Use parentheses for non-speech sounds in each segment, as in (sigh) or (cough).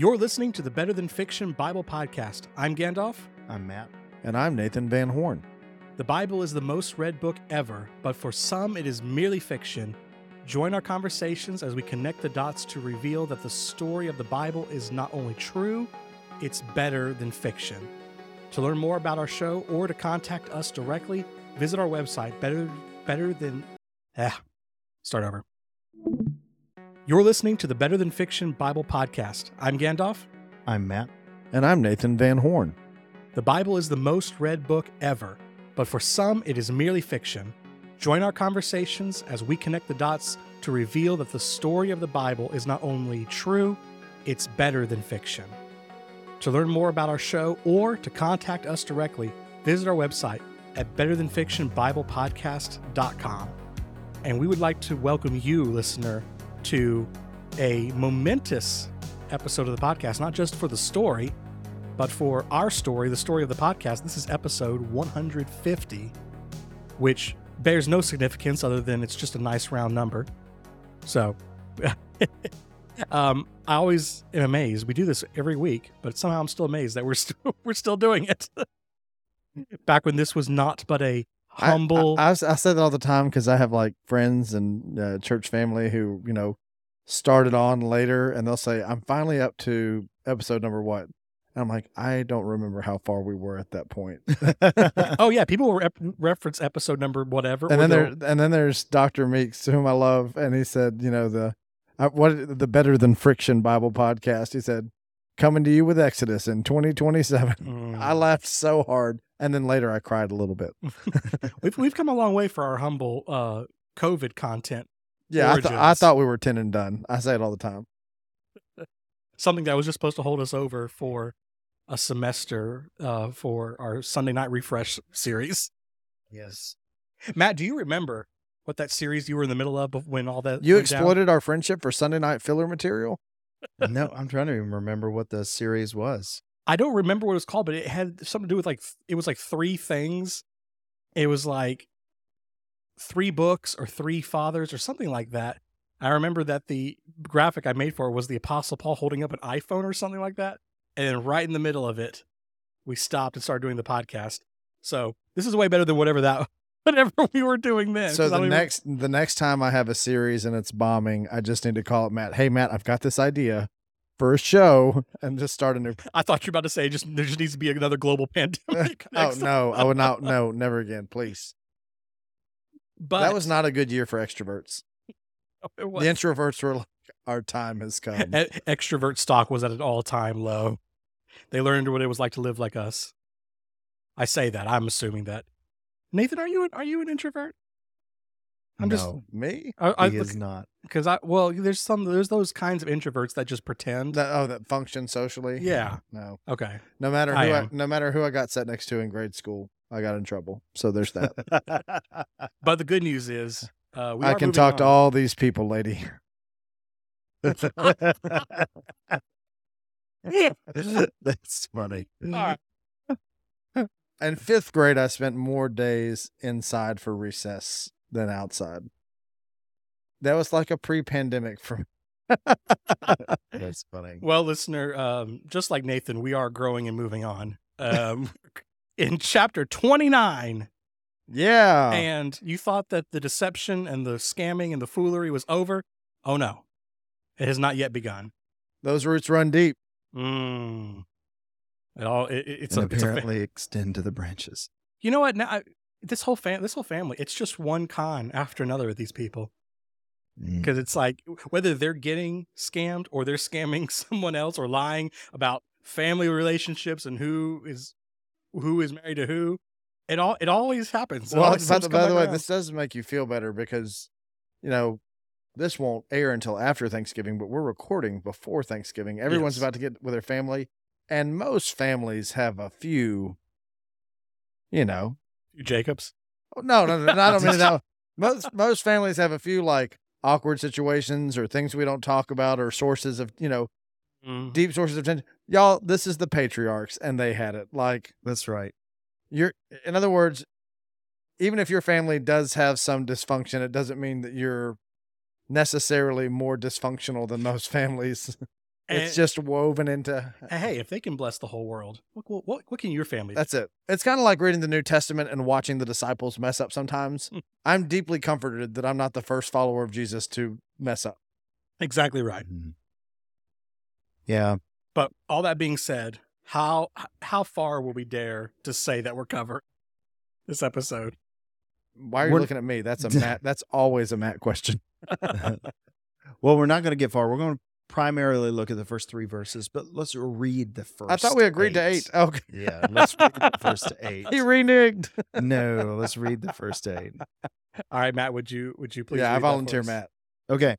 You're listening to the Better Than Fiction Bible Podcast. I'm Gandalf. I'm Matt. And I'm Nathan Van Horn. The Bible is the most read book ever, but for some it is merely fiction. Join our conversations as we connect the dots to reveal that the story of the Bible is not only true, it's better than fiction. To learn more about our show or to contact us directly, visit our website, better, better than. Ah, start over. You're listening to the Better Than Fiction Bible Podcast. I'm Gandalf. I'm Matt. And I'm Nathan Van Horn. The Bible is the most read book ever, but for some it is merely fiction. Join our conversations as we connect the dots to reveal that the story of the Bible is not only true, it's better than fiction. To learn more about our show or to contact us directly, visit our website at betterthanfictionbiblepodcast.com. And we would like to welcome you, listener, to a momentous episode of the podcast, not just for the story, but for our story, the story of the podcast. This is episode 150, which bears no significance other than it's just a nice round number. So, (laughs) um, I always am amazed. We do this every week, but somehow I'm still amazed that we're (laughs) still we're still doing it. (laughs) Back when this was not but a humble. I, I, I say that all the time because I have like friends and uh, church family who you know started on later, and they'll say, "I'm finally up to episode number what." And I'm like, I don't remember how far we were at that point. (laughs) oh yeah, people will rep- reference episode number whatever. And then there, and then there's Doctor Meeks, whom I love, and he said, you know the uh, what the better than friction Bible podcast. He said, coming to you with Exodus in 2027. Mm. I laughed so hard, and then later I cried a little bit. (laughs) we've we've come a long way for our humble uh, COVID content. Yeah, I, th- I thought we were ten and done. I say it all the time. Something that was just supposed to hold us over for a semester uh, for our Sunday night refresh series. Yes. Matt, do you remember what that series you were in the middle of when all that you exploited down? our friendship for Sunday night filler material? No, I'm trying to even remember what the series was. I don't remember what it was called, but it had something to do with like it was like three things. It was like three books or three fathers or something like that. I remember that the graphic I made for it was the Apostle Paul holding up an iPhone or something like that. And then right in the middle of it, we stopped and started doing the podcast. So this is way better than whatever that (laughs) whatever we were doing then. So the next even... the next time I have a series and it's bombing, I just need to call it Matt. Hey Matt, I've got this idea for a show (laughs) and just start a new. I thought you were about to say just there just needs to be another global (laughs) pandemic. oh no, I would not. No, never again, please. But that was not a good year for extroverts. the introverts were like, our time has come. extrovert stock was at an all time low. They learned what it was like to live like us. I say that. I'm assuming that. Nathan, are you an, are you an introvert? I'm no, just me. I, I, he is not because I well, there's some there's those kinds of introverts that just pretend that oh that function socially. Yeah. No. Okay. No matter who I, I no matter who I got sat next to in grade school, I got in trouble. So there's that. (laughs) but the good news is, uh, I can talk on. to all these people, lady. (laughs) (laughs) That's funny. In fifth grade, I spent more days inside for recess than outside. That was like a pre-pandemic for. (laughs) That's funny. Well, listener, um, just like Nathan, we are growing and moving on. Um, (laughs) in chapter twenty-nine. Yeah. And you thought that the deception and the scamming and the foolery was over. Oh no. It has not yet begun. Those roots run deep. Mm. It all it, it's and a, apparently it's a extend to the branches. You know what? Now I, this whole fam- this whole family, it's just one con after another with these people. Because mm. it's like whether they're getting scammed or they're scamming (laughs) someone else or lying about family relationships and who is who is married to who. It all it always happens. It well, always by, the, by the way, this does make you feel better because you know this won't air until after Thanksgiving, but we're recording before Thanksgiving. Everyone's yes. about to get with their family, and most families have a few, you know, Jacobs. Oh, no, no, no, I don't mean that. (laughs) Most most families have a few like awkward situations or things we don't talk about or sources of you know mm. deep sources of tension. Y'all, this is the patriarchs, and they had it. Like that's right. You're, in other words, even if your family does have some dysfunction, it doesn't mean that you're necessarily more dysfunctional than most (laughs) families. And- it's just woven into. hey, if they can bless the whole world, what what what, what can your family? do? That's it. It's kind of like reading the New Testament and watching the disciples mess up sometimes. Hmm. I'm deeply comforted that I'm not the first follower of Jesus to mess up. exactly right. Mhm. Yeah. But all that being said, how how far will we dare to say that we're covered this episode? Why are you We're- looking at me? That's a (laughs) Matt. That's always a Matt question. (laughs) well, we're not going to get far. We're going to primarily look at the first three verses, but let's read the first. I thought we agreed to eight. Okay. Yeah, let's read the first (laughs) eight. He reneged. No, let's read the first eight. All right, Matt, would you would you please? yeah, I volunteer? Matt. Okay.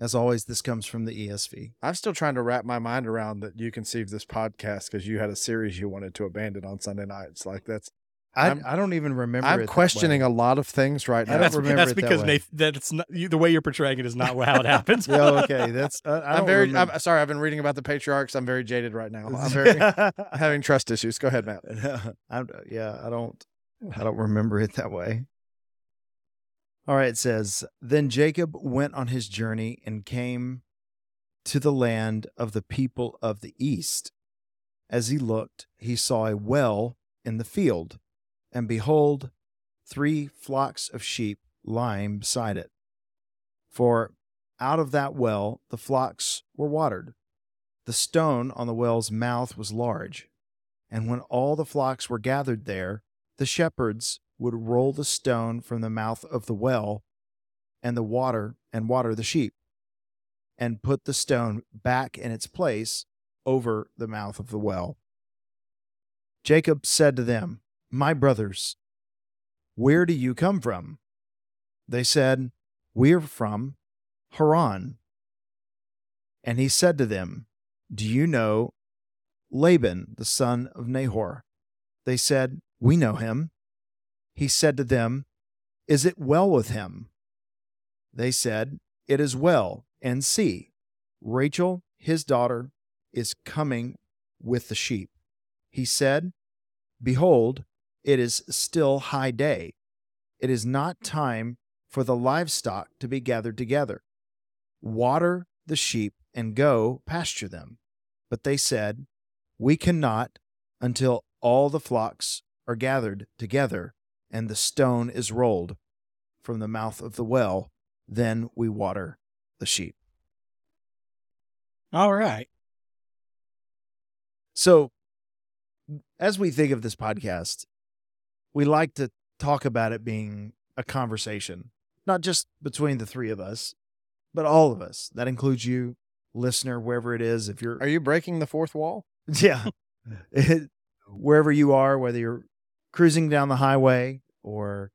As always, this comes from the ESV. I'm still trying to wrap my mind around that you conceived this podcast because you had a series you wanted to abandon on Sunday nights. Like that's. I, I'm- I don't even remember. I'm it that questioning way. a lot of things right I now. don't That's, remember that's it that because. Nathan, that it's not you, the way you're portraying it is not how it happens. yeah, okay. That's I, I I'm very. remember. I'm sorry. I've been reading about the patriarchs. I'm very jaded right now. I'm very (laughs) (laughs) having trust issues. Go ahead, Matt. (laughs) I'm, yeah, I don't I don't remember it that way. All right, it says, Then Jacob went on his journey and came to the land of the people of the east. As he looked, he saw a well in the field, and behold, three flocks of sheep lying beside it. For out of that well the flocks were watered. The stone on the well's mouth was large. And when all the flocks were gathered there, the shepherds would roll the stone from the mouth of the well and the water and water the sheep and put the stone back in its place over the mouth of the well. Jacob said to them, My brothers, where do you come from? They said, We're from Haran. And he said to them, Do you know Laban, the son of Nahor? They said, We know him. He said to them, Is it well with him? They said, It is well. And see, Rachel, his daughter, is coming with the sheep. He said, Behold, it is still high day. It is not mm. time for the livestock to be gathered together. Water the sheep and go pasture them. But they said, We cannot until all the flocks are gathered together and the stone is rolled from the mouth of the well. Then we water the sheep. All right. So, as we think of this podcast, we like to talk about it being a conversation, not just between the three of us, but all of us. That includes you, listener, wherever it is. If you're Are you breaking the fourth wall? (laughs) Yeah. It- wherever you are, whether you're cruising down the highway or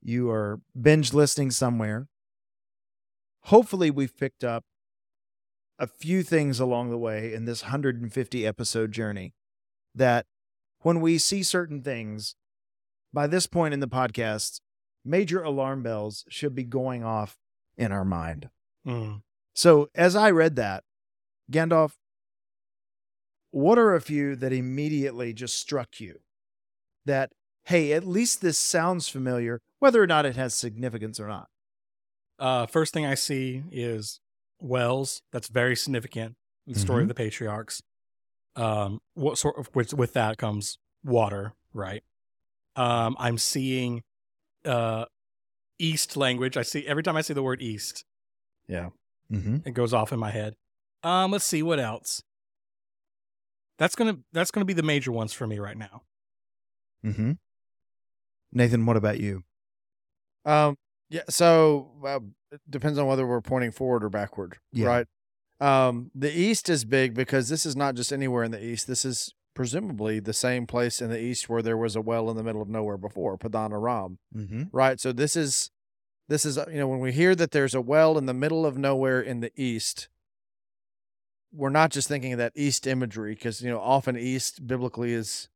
you are binge listening somewhere, hopefully we've picked up a few things along the way in this 150 episode journey that when we see certain things, by this point in the podcast, major alarm bells should be going off in our mind. Mm. So as I read that, Gandalf, what are a few that immediately just struck you? That, hey, at least this sounds familiar, whether or not it has significance or not. Uh, first thing I see is wells. That's very significant in the story of the patriarchs. Um, what sort of with, with that comes water, right? Um, I'm seeing uh, east language. I see every time I see the word east, Yeah. Mm-hmm. it goes off in my head. Um, let's see what else. That's gonna that's gonna be the major ones for me right now. Mm-hmm. Nathan, what about you? Um, yeah. So uh, it depends on whether we're pointing forward or backward, Yeah. right? Um, the east is big because this is not just anywhere in the east. This is presumably the same place in the east where there was a well in the middle of nowhere before, Paddan Aram, Mm-hmm. right? So this is this is uh, you know when we hear that there's a well in the middle of nowhere in the east, we're not just thinking of that east imagery because you know often east biblically is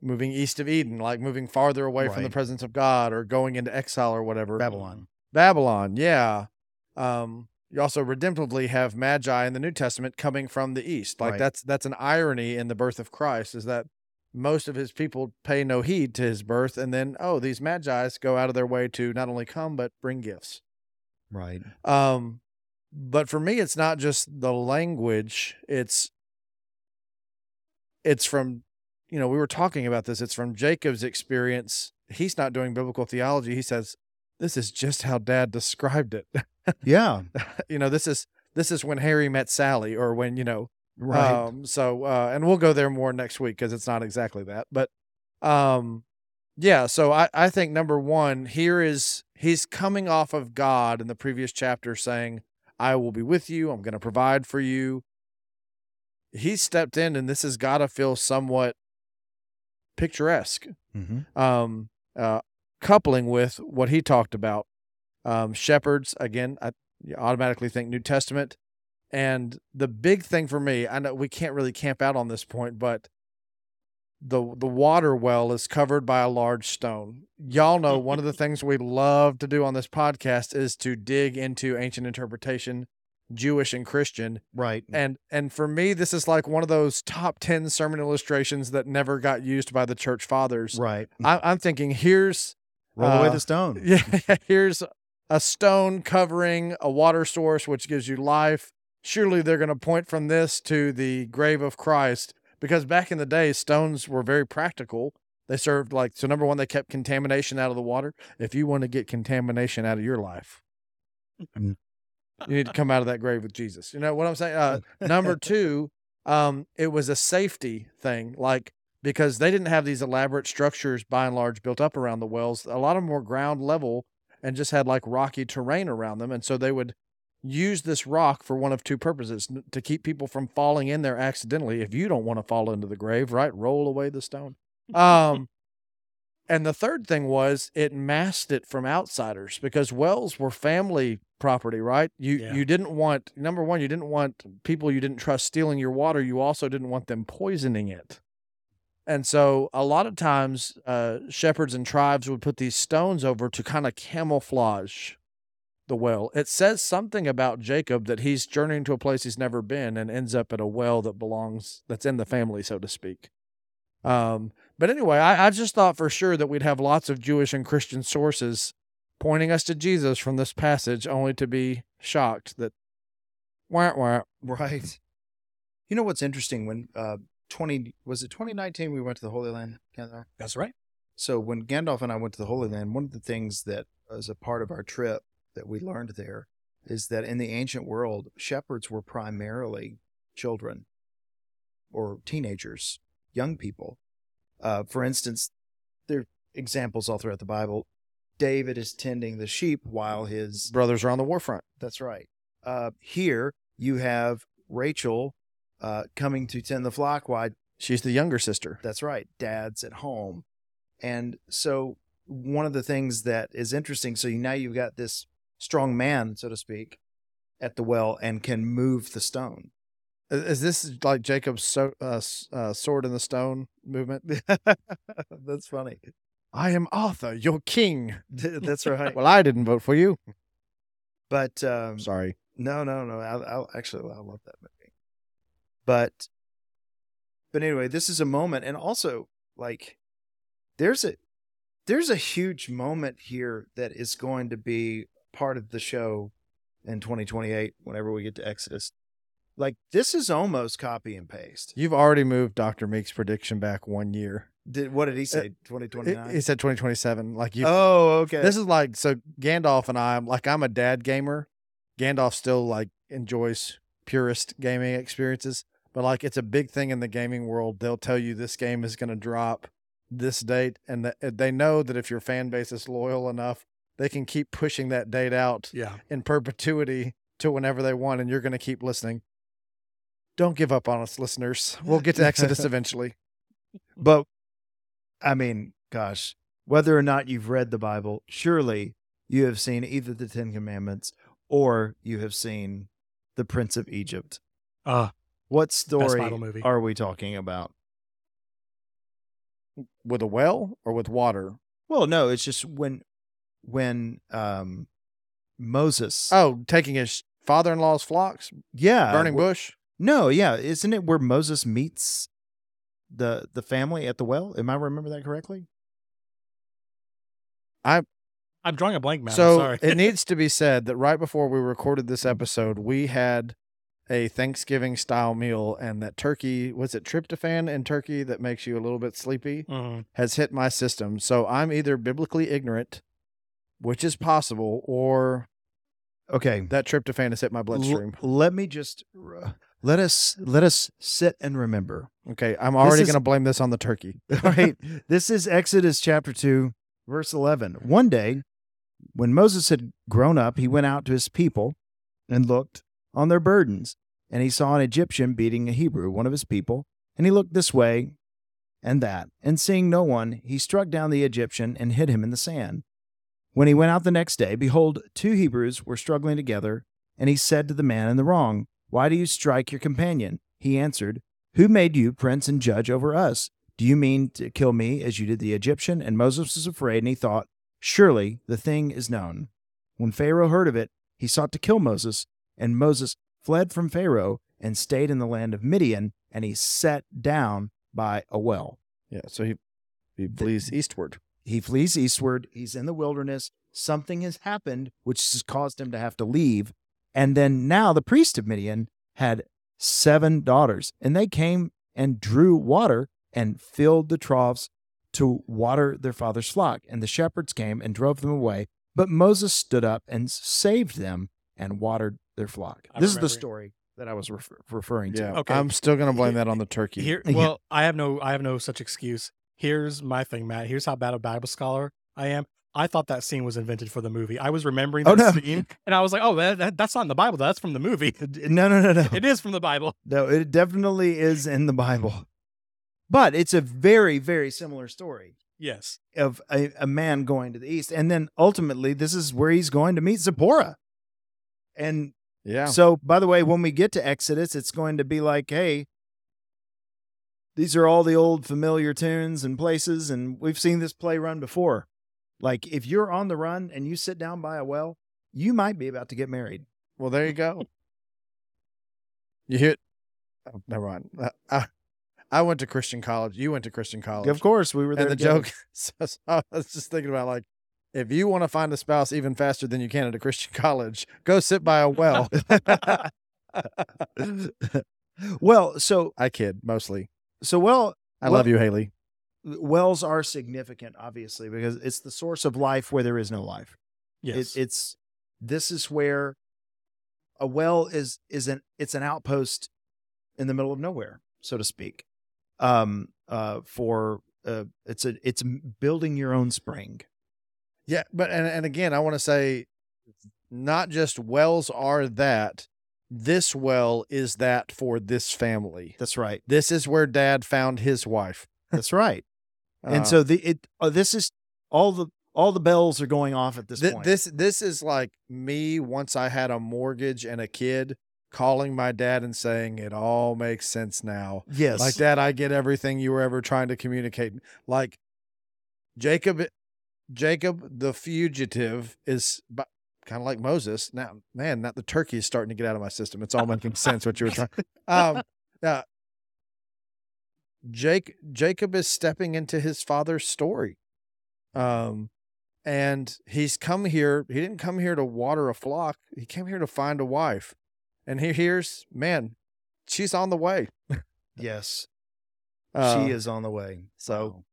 moving east of Eden, like moving farther away from the presence of God or going into exile or whatever. Babylon. Babylon, yeah. Um, you also redemptively have magi in the New Testament coming from the east. Like Right. that's that's an irony in the birth of Christ is that most of his people pay no heed to his birth, and then oh, these magi's go out of their way to not only come but bring gifts. Right. Um, But for me, it's not just the language. It's it's from you know we were talking about this. It's from Jacob's experience. He's not doing biblical theology. He says this is just how Dad described it. (laughs) Yeah. you know this is this is when Harry met Sally, or when you know Right. um, so, uh, and we'll go there more next week because it's not exactly that. But, um, yeah. So I, I think number one here is he's coming off of God in the previous chapter saying, I will be with you. I'm going to provide for you. He stepped in and this has got to feel somewhat picturesque. hmm Um, uh, coupling with what he talked about, um, shepherds, again, I you automatically think New Testament. And the big thing for me, I know we can't really camp out on this point, but the the water well is covered by a large stone. Y'all know one of the things we love to do on this podcast is to dig into ancient interpretation, Jewish and Christian. Right. And and for me, this is like one of those top ten sermon illustrations that never got used by the church fathers. right. I, I'm thinking here's Roll away uh, the stone. (laughs) yeah, here's a stone covering a water source which gives you life. Surely they're going to point from this to the grave of Christ because back in the day, stones were very practical. They served like, so number one, they kept contamination out of the water. If you want to get contamination out of your life, Mm. you need to come out of that grave with Jesus. You know what I'm saying? Uh, (laughs) number two, um, it was a safety thing, like because they didn't have these elaborate structures by and large built up around the wells. A lot of them were ground level and just had like rocky terrain around them, and so they would use this rock for one of two purposes to keep people from falling in there accidentally. If you don't want to fall into the grave, right? Roll away the stone. Um, (laughs) and the third thing was it masked it from outsiders because wells were family property, right? You Yeah. you didn't want number one, you didn't want people you didn't trust stealing your water. You also didn't want them poisoning it. And so a lot of times uh, shepherds and tribes would put these stones over to kind of camouflage the well. It says something about Jacob that he's journeying to a place he's never been and ends up at a well that belongs that's in the family, so to speak. Um, but anyway, I, I just thought for sure that we'd have lots of Jewish and Christian sources pointing us to Jesus from this passage, only to be shocked that wah, wah. Right. You know what's interesting when uh 20 was it 2019 we went to the Holy Land Gandalf? That's right. So when Gandalf and I went to the Holy Land, one of the things that was a part of our trip that we learned there is that in the ancient world, shepherds were primarily children or teenagers, young people. Uh, for instance, there are examples all throughout the Bible. David is tending the sheep while his brothers are on the war front. that's right. Uh, here you have Rachel uh, coming to tend the flock while She's the younger sister. that's right, dad's at home. And so one of the things that is interesting, so you, now you've got this strong man, so to speak, at the well and can move the stone. Is, is this like Jacob's so, uh, uh, sword in the stone movement? (laughs) that's funny. I am Arthur, your king. (laughs) that's right. (laughs) Well, I didn't vote for you. But um, Sorry. No, no, no. I, I actually I love that. But but anyway, this is a moment, and also like there's a there's a huge moment here that is going to be part of the show in 2028 whenever we get to Exodus. Like this is almost copy and paste. You've already moved Dr. Meek's prediction back one year. Did what did he uh, say? 2029. He said 2027. Like you, oh, okay. This is like so Gandalf and I like I'm a dad gamer. Gandalf still like enjoys purist gaming experiences, but like it's a big thing in the gaming world. They'll tell you this game is going to drop this date and that they know that if your fan base is loyal enough, they can keep pushing that date out Yeah. in perpetuity to whenever they want and you're going to keep listening. Don't give up on us listeners. We'll get to Exodus (laughs) eventually. But I mean, gosh, whether or not you've read the Bible, surely you have seen either the Ten Commandments or you have seen the Prince of Egypt. Uh, What story movie. are we talking about? With a well or with water? Well, no, it's just when when um Moses Oh, taking his father-in-law's flocks, yeah burning bush. No, yeah, isn't it where Moses meets the the family at the well? Am I remember that correctly? I I'm drawing a blank, man. So sorry. it needs (laughs) to be said that right before we recorded this episode, we had a Thanksgiving style meal, and that turkey was it tryptophan in turkey that makes you a little bit sleepy Mhm. has hit my system. So I'm either biblically ignorant, which is possible, or Okay. that tryptophan has hit my L- bloodstream. let me just r- let us let us sit and remember. Okay, I'm already is- going to blame this on the turkey. All (laughs) right. This is Exodus chapter 2, verse 11. One day, when Moses had grown up, he went out to his people and looked on their burdens. And he saw an Egyptian beating a Hebrew, one of his people. And he looked this way and that. And seeing no one, he struck down the Egyptian and hid him in the sand. When he went out the next day, behold, two Hebrews were struggling together. And he said to the man in the wrong, Why do you strike your companion? He answered, Who made you prince and judge over us? Do you mean to kill me as you did the Egyptian? And Moses was afraid, and he thought, Surely the thing is known. When Pharaoh heard of it, he sought to kill Moses, and Moses fled from Pharaoh and stayed in the land of Midian, and he sat down by a well. Yeah, so he he flees eastward. He flees eastward. He's in the wilderness. Something has happened, which has caused him to have to leave. And then now the priest of Midian had seven daughters, and they came and drew water and filled the troughs to water their father's flock. And the shepherds came and drove them away. But Moses stood up and saved them and watered their flock. I this is the story that I was refer- referring to. Yeah, Okay. I'm still going to blame that on the turkey. Here, (laughs) well, I have no, I have no such excuse. Here's my thing, Matt. Here's how bad a Bible scholar I am. I thought that scene was invented for the movie. I was remembering Oh, that no. scene, and I was like, "Oh, that, that, that's not in the Bible. That's from the movie. (laughs) No, no, no, no. It is from the Bible." No, it definitely is in the Bible. But it's a very, very similar story Yes. of a, a man going to the east. And then ultimately, this is where he's going to meet Zipporah. And yeah, so, by the way, when we get to Exodus, it's going to be like, hey, these are all the old familiar tunes and places. And we've seen this play run before. Like, if you're on the run and you sit down by a well, you might be about to get married. well, there you go. You hear? Oh, never mind. Uh, I, I went to Christian college. You went to Christian college. Of course, we were there. and the together. joke. (laughs) So, so I was just thinking about like, if you want to find a spouse even faster than you can at a Christian (laughs) college, go sit by a well. (laughs) well, so I kid mostly. so well I Well- love you, Haley. wells are significant obviously because it's the source of life where there is no life Yes. it, it's this is where a well is is an it's an outpost in the middle of nowhere so to speak um uh for uh it's a it's building your own spring Yeah, but and and again, I want to say, not just wells are that. This well is that for this family. that's right This is where Dad found his wife. that's right (laughs) Uh, and so the it uh, this is all the all the bells are going off at this thi- point this this is like me once I had a mortgage and a kid calling my dad and saying it all makes sense now. yes Like dad, I get everything you were ever trying to communicate. Like Jacob Jacob the fugitive is kind of like Moses. Now, man, that the turkey is starting to get out of my system. It's all making sense what you were trying. Um (laughs) yeah. Jake Jacob is stepping into his father's story. Um and he's come here. He didn't come here to water a flock. He came here to find a wife. And he hears, man, she's on the way. yes Uh, she is on the way so-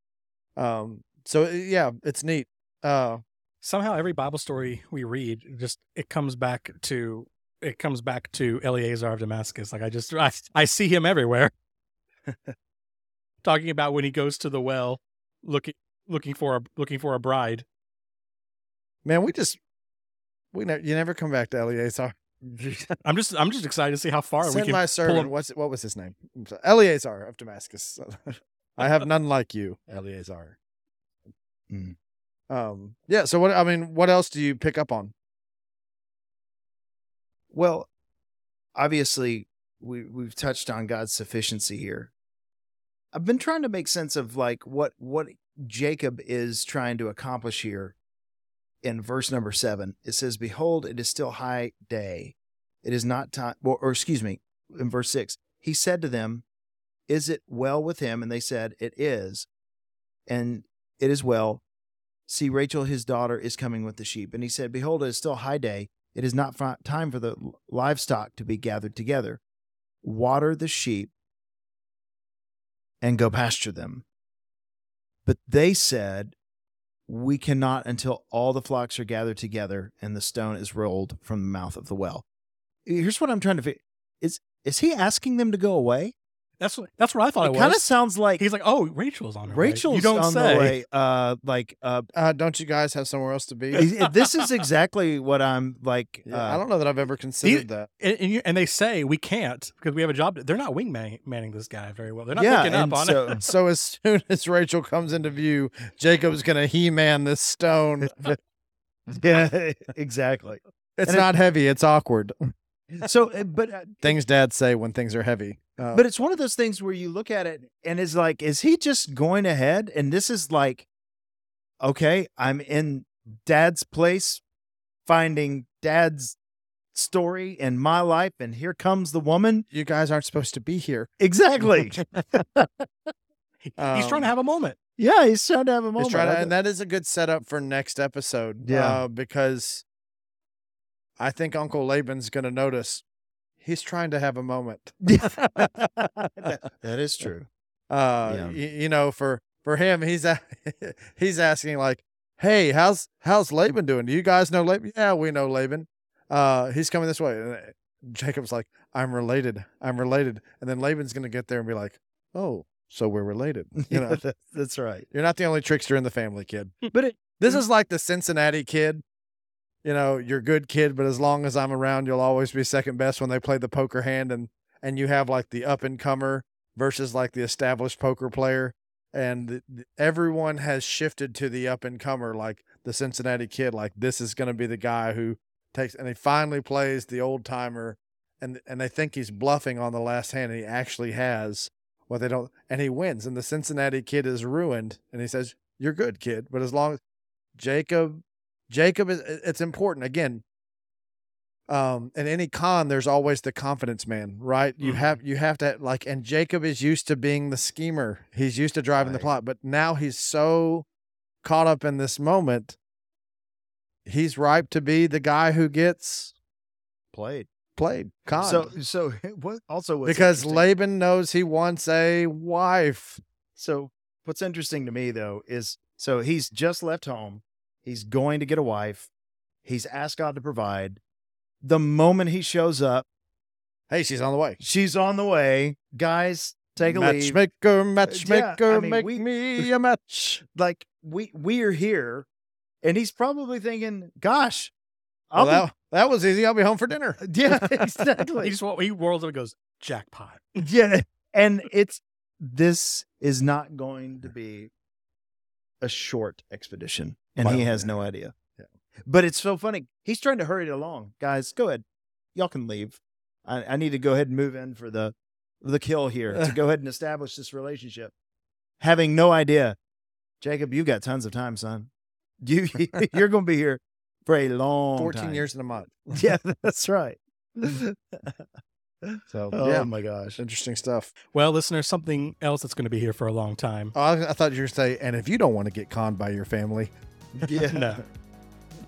Um, so uh, yeah, it's neat. Uh, Somehow, every Bible story we read just it comes back to it comes back to Eleazar of Damascus. Like I just I, I see him everywhere, (laughs) talking about when he goes to the well, looking looking for a looking for a bride. man, we just we never you never come back to Eleazar. (laughs) I'm just I'm just excited to see how far we can my pull servant. What's what was his name? Eleazar of Damascus. (laughs) I have none like you, Eleazar. Mm. Um, yeah. So what? I mean, what else do you pick up on? Well, obviously, we we've touched on God's sufficiency here. I've been trying to make sense of like what what Jacob is trying to accomplish here. In verse number seven, it says, "Behold, it is still high day; it is not time." Or, or excuse me, in verse six, he said to them, "Is it well with him?" And they said, "It is, and it is well." See, Rachel, his daughter, is coming with the sheep. And he said, Behold, it is still high day. It is not time for the livestock to be gathered together. Water the sheep and go pasture them. But they said, We cannot until all the flocks are gathered together and the stone is rolled from the mouth of the well. Here's what I'm trying to figure. Is is he asking them to go away? That's what that's what I thought it, It kind of sounds like He's like, oh, Rachel's on her way." Rachel's You don't on say. the way. Uh, like uh, Uh, don't you guys have somewhere else to be? this is (laughs) exactly what I'm like. Yeah, uh, I don't know that I've ever considered that. And, and, you, and they say we can't because we have a job. They're not wing man- manning this guy very well. They're not yeah, picking up on so, it. So as soon (laughs) as Rachel comes into view, Jacob's gonna he-man this stone. (laughs) yeah, exactly. It's And it- not heavy. It's awkward. So, uh, but uh, Things dads say when things are heavy. Uh, but it's one of those things where you look at it and it's like, is he just going ahead? And this is like, okay, I'm in dad's place, finding dad's story in my life, and here comes the woman. you guys aren't supposed to be here. Exactly. (laughs) He's trying Um, to have a moment. yeah, he's trying to have a moment. trying to- and that is a good setup for next episode. Yeah. uh, because I think Uncle Laban's going to notice he's trying to have a moment. (laughs) that is true. Uh, Yeah. y- you know, for for him, he's a, (laughs) he's asking like, "Hey, how's how's Laban doing? Do you guys know Laban? Yeah, we know Laban. Uh, he's coming this way." And uh, Jacob's like, "I'm related. I'm related." And then Laban's going to get there and be like, "Oh, so we're related." (laughs) You know, that's right. you're not the only trickster in the family, kid. But it, This is like the Cincinnati kid. You know, you're a good kid, but as long as I'm around, you'll always be second best when they play the poker hand and and you have like the up and comer versus like the established poker player. And th- th- everyone has shifted to the up and comer, like the Cincinnati kid. Like this is going to be the guy who takes, and he finally plays the old timer, and and they think he's bluffing on the last hand, and he actually has what they don't, and he wins. And the Cincinnati kid is ruined, and he says, "You're good, kid, but as long as Jacob, Jacob is, it's important again." um in any con there's always the confidence man right you Mhm. have you have to like and jacob is used to being the schemer he's used to driving the plot but now he's so caught up in this moment he's ripe to be the guy who gets played. played con So, so (laughs) what also because laban knows he wants a wife So what's interesting to me though is so he's just left home. He's going to get a wife. He's asked God to provide. The moment he shows up, hey she's on the way she's on the way. Guys, take a leave. matchmaker uh, matchmaker I mean, make we- me (laughs) a match Like we we are here, and he's probably thinking, "Gosh, I'll well, that, that was easy i'll be home for dinner be, (laughs) yeah, (laughs) He just wa- he whirls up and goes jackpot. yeah." And it's this is not going to be a short expedition, and he has no idea. Yeah. But it's so funny. He's trying to hurry it along. Guys, go ahead. Y'all can leave. I, I need to go ahead and move in for the the kill here to go (laughs) ahead and establish this relationship. Having no idea. Jacob, you got tons of time, son. You (laughs) you're gonna be here for a long 14 time. years in a month (laughs) Yeah, that's right. so oh yeah my gosh. interesting stuff Well, listeners, something else that's going to be here for a long time. Oh, I, I thought you were going to say, and if you don't want to get conned by your family, (laughs) Yeah. No.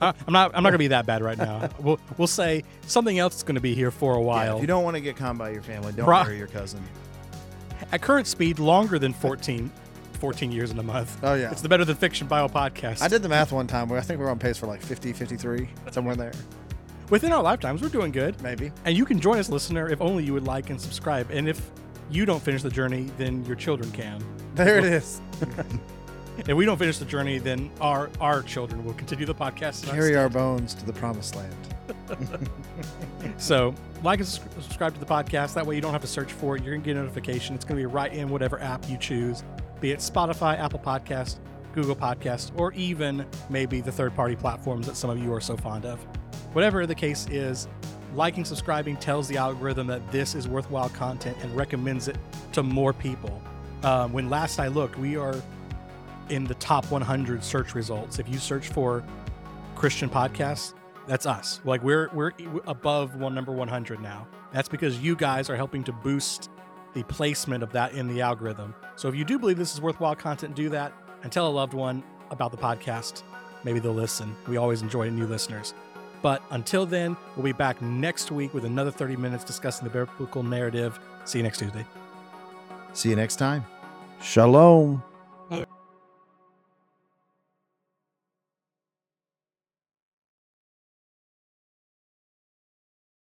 I- I'm not. I'm not gonna be that bad right now. (laughs) We'll we'll say something else is gonna be here for a while. if you don't want to get conned by your family, don't Pro- marry your cousin. At current speed, longer than 14, 14 years in a month. oh yeah, It's the Better Than Fiction Bible podcast. I did the math one time. Where I think we were on pace for like 50, 53, somewhere in there, Within our lifetimes, we're doing good. maybe. And you can join us, listener, if only you would like and subscribe. And if you don't finish the journey, then your children can. There it is. (laughs) If we don't finish the journey, then our our children will continue the podcast. Carry our bones to the promised land. (laughs) So, like and subscribe to the podcast. That way, you don't have to search for it. You're gonna get a notification. It's gonna be right in whatever app you choose, be it Spotify, Apple Podcast, Google Podcast, or even maybe the third-party platforms that some of you are so fond of. Whatever the case is, liking, subscribing tells the algorithm that this is worthwhile content and recommends it to more people. Um, when last I looked, we are in the top 100 search results. If you search for Christian podcasts, that's us. Like we're we're above one number 100 now. That's because you guys are helping to boost the placement of that in the algorithm. So if you do believe this is worthwhile content, do that and tell a loved one. about the podcast, maybe they'll listen. We always enjoy new listeners. But until then, we'll be back next week with another 30 minutes discussing the biblical narrative. See you next Tuesday. See you next time. Shalom.